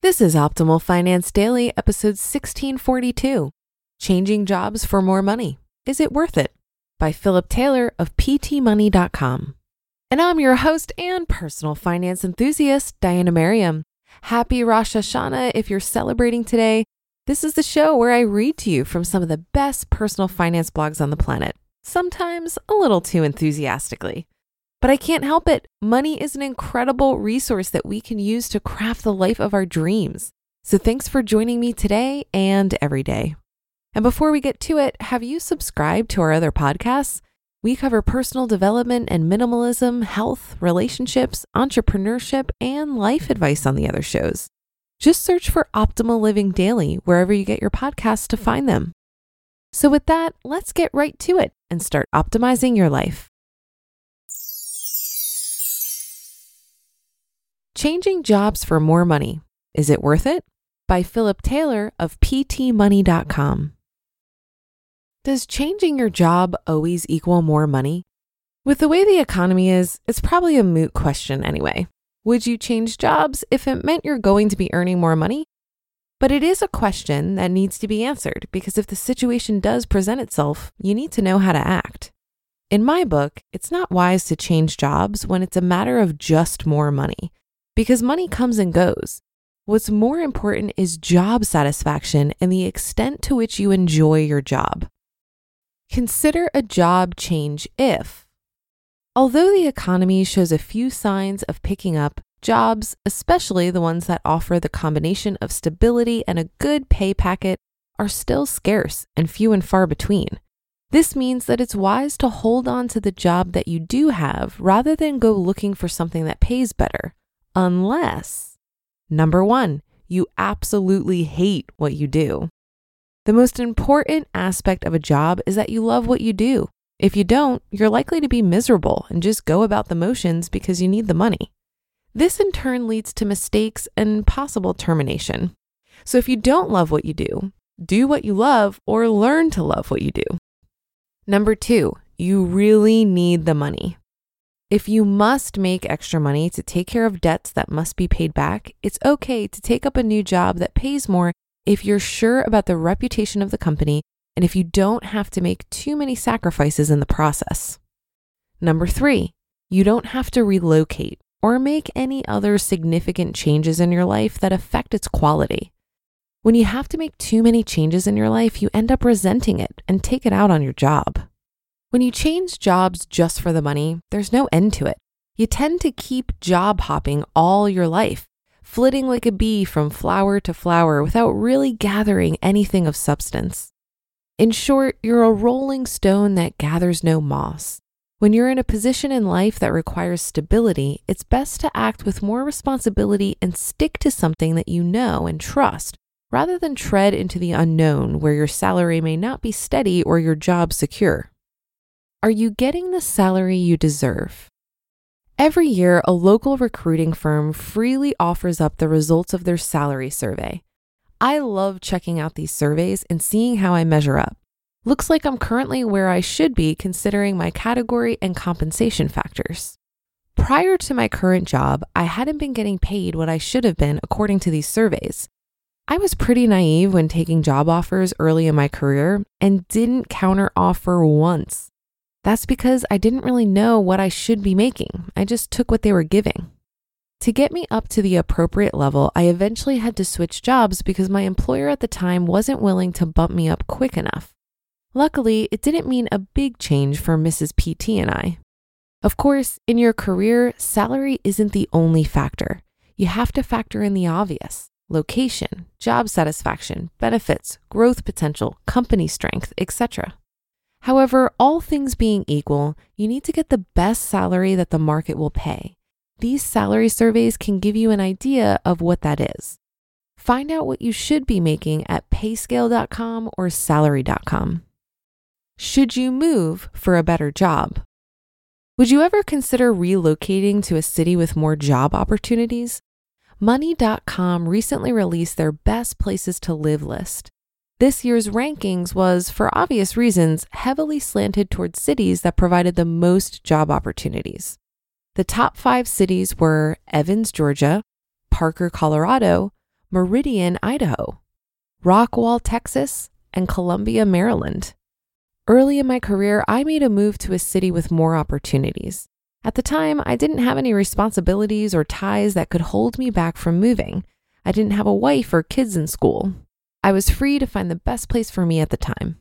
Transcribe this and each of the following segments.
This is Optimal Finance Daily, episode 1642 Changing Jobs for More Money. Is It Worth It? by Philip Taylor of PTMoney.com. And I'm your host and personal finance enthusiast, Diania Merriam. Happy Rosh Hashanah if you're celebrating today. This is the show where I read to you from some of the best personal finance blogs on the planet, sometimes a little too enthusiastically. But I can't help it. Money is an incredible resource that we can use to craft the life of our dreams. So thanks for joining me today and every day. And before we get to it, have you subscribed to our other podcasts? We cover personal development and minimalism, health, relationships, entrepreneurship, and life advice on the other shows. Just search for Optimal Living Daily wherever you get your podcasts to find them. So, with that, let's get right to it and start optimizing your life. Changing Jobs for More Money. Is It Worth It? by Philip Taylor of PTMoney.com. Does changing your job always equal more money? With the way the economy is, it's probably a moot question anyway. Would you change jobs if it meant you're going to be earning more money? But it is a question that needs to be answered because if the situation does present itself, you need to know how to act. In my book, it's not wise to change jobs when it's a matter of just more money because money comes and goes. What's more important is job satisfaction and the extent to which you enjoy your job. Consider a job change if, although the economy shows a few signs of picking up, jobs, especially the ones that offer the combination of stability and a good pay packet, are still scarce and few and far between. This means that it's wise to hold on to the job that you do have rather than go looking for something that pays better unless, number one, you absolutely hate what you do. The most important aspect of a job is that you love what you do. If you don't, you're likely to be miserable and just go about the motions because you need the money. This in turn leads to mistakes and possible termination. So if you don't love what you do, do what you love or learn to love what you do. Number two, you really need the money. If you must make extra money to take care of debts that must be paid back, it's okay to take up a new job that pays more if you're sure about the reputation of the company and if you don't have to make too many sacrifices in the process. Number three, you don't have to relocate or make any other significant changes in your life that affect its quality. When you have to make too many changes in your life, you end up resenting it and take it out on your job. When you change jobs just for the money, there's no end to it. You tend to keep job hopping all your life, flitting like a bee from flower to flower without really gathering anything of substance. In short, you're a rolling stone that gathers no moss. When you're in a position in life that requires stability, it's best to act with more responsibility and stick to something that you know and trust, rather than tread into the unknown where your salary may not be steady or your job secure. Are you getting the salary you deserve? Every year, a local recruiting firm freely offers up the results of their salary survey. I love checking out these surveys and seeing how I measure up. Looks like I'm currently where I should be considering my category and compensation factors. Prior to my current job, I hadn't been getting paid what I should have been according to these surveys. I was pretty naive when taking job offers early in my career and didn't counter offer once. That's because I didn't really know what I should be making. I just took what they were giving. To get me up to the appropriate level, I eventually had to switch jobs because my employer at the time wasn't willing to bump me up quick enough. Luckily, it didn't mean a big change for Mrs. PT and I. Of course, in your career, salary isn't the only factor. You have to factor in the obvious location, job satisfaction, benefits, growth potential, company strength, etc. However, all things being equal, you need to get the best salary that the market will pay. These salary surveys can give you an idea of what that is. Find out what you should be making at payscale.com or salary.com. Should you move for a better job? Would you ever consider relocating to a city with more job opportunities? Money.com recently released their best places to live list. This year's rankings was, for obvious reasons, heavily slanted towards cities that provided the most job opportunities. The top five cities were Evans, Georgia, Parker, Colorado, Meridian, Idaho, Rockwall, Texas, and Columbia, Maryland. Early in my career, I made a move to a city with more opportunities. At the time, I didn't have any responsibilities or ties that could hold me back from moving. I didn't have a wife or kids in school. I was free to find the best place for me at the time.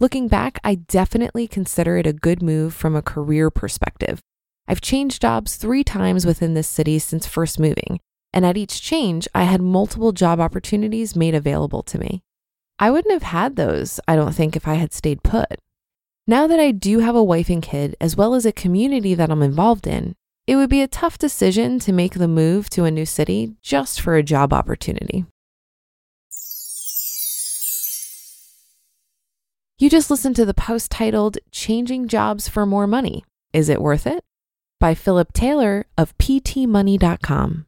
Looking back, I definitely consider it a good move from a career perspective. I've changed jobs three times within this city since first moving, and at each change, I had multiple job opportunities made available to me. I wouldn't have had those, I don't think, if I had stayed put. Now that I do have a wife and kid, as well as a community that I'm involved in, it would be a tough decision to make the move to a new city just for a job opportunity. You just listened to the post titled Changing Jobs for More Money. Is it worth it? by Philip Taylor of ptmoney.com.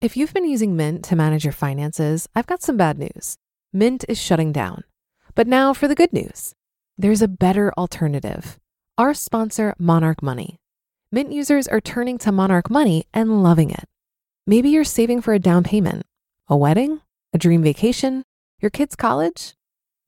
If you've been using Mint to manage your finances, I've got some bad news. Mint is shutting down. But now for the good news there's a better alternative. Our sponsor, Monarch Money. Mint users are turning to Monarch Money and loving it. Maybe you're saving for a down payment, a wedding, a dream vacation, your kids' college.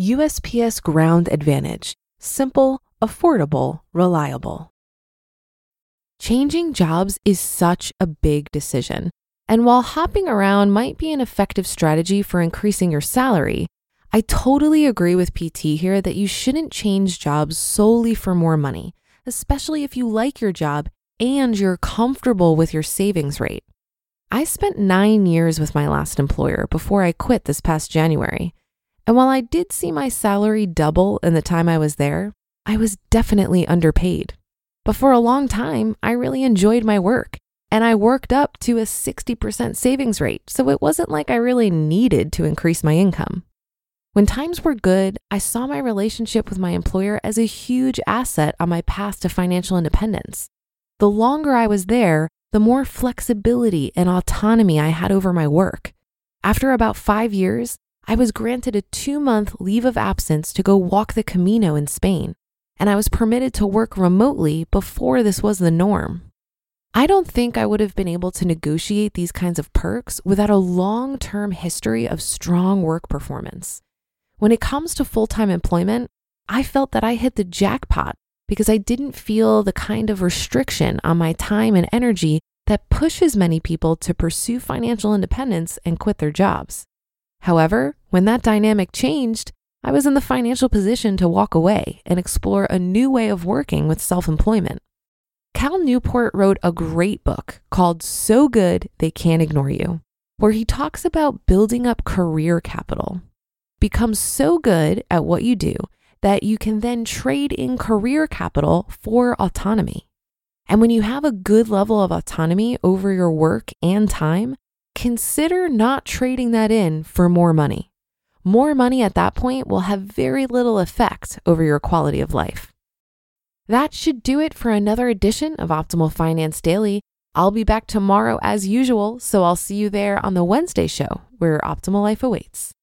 USPS Ground Advantage: simple, affordable, reliable. Changing jobs is such a big decision. And while hopping around might be an effective strategy for increasing your salary, I totally agree with PT here that you shouldn't change jobs solely for more money, especially if you like your job and you're comfortable with your savings rate. I spent nine years with my last employer before I quit this past January. And while I did see my salary double in the time I was there, I was definitely underpaid. But for a long time, I really enjoyed my work and I worked up to a 60% savings rate. So it wasn't like I really needed to increase my income. When times were good, I saw my relationship with my employer as a huge asset on my path to financial independence. The longer I was there, the more flexibility and autonomy I had over my work. After about five years, I was granted a two month leave of absence to go walk the Camino in Spain. and I was permitted to work remotely before this was the norm. I don't think I would have been able to negotiate these kinds of perks without a long term history of strong work performance. When it comes to full time employment, I felt that I hit the jackpot because I didn't feel the kind of restriction on my time and energy that pushes many people to pursue financial independence and quit their jobs. However, when that dynamic changed, I was in the financial position to walk away and explore a new way of working with self employment. Cal Newport wrote a great book called So Good They Can't Ignore You, where he talks about building up career capital. Become so good at what you do that you can then trade in career capital for autonomy. And when you have a good level of autonomy over your work and time, consider not trading that in for more money. More money at that point will have very little effect over your quality of life. That should do it for another edition of Optimal Finance Daily. I'll be back tomorrow as usual, so I'll see you there on the Wednesday show where Optimal Life awaits.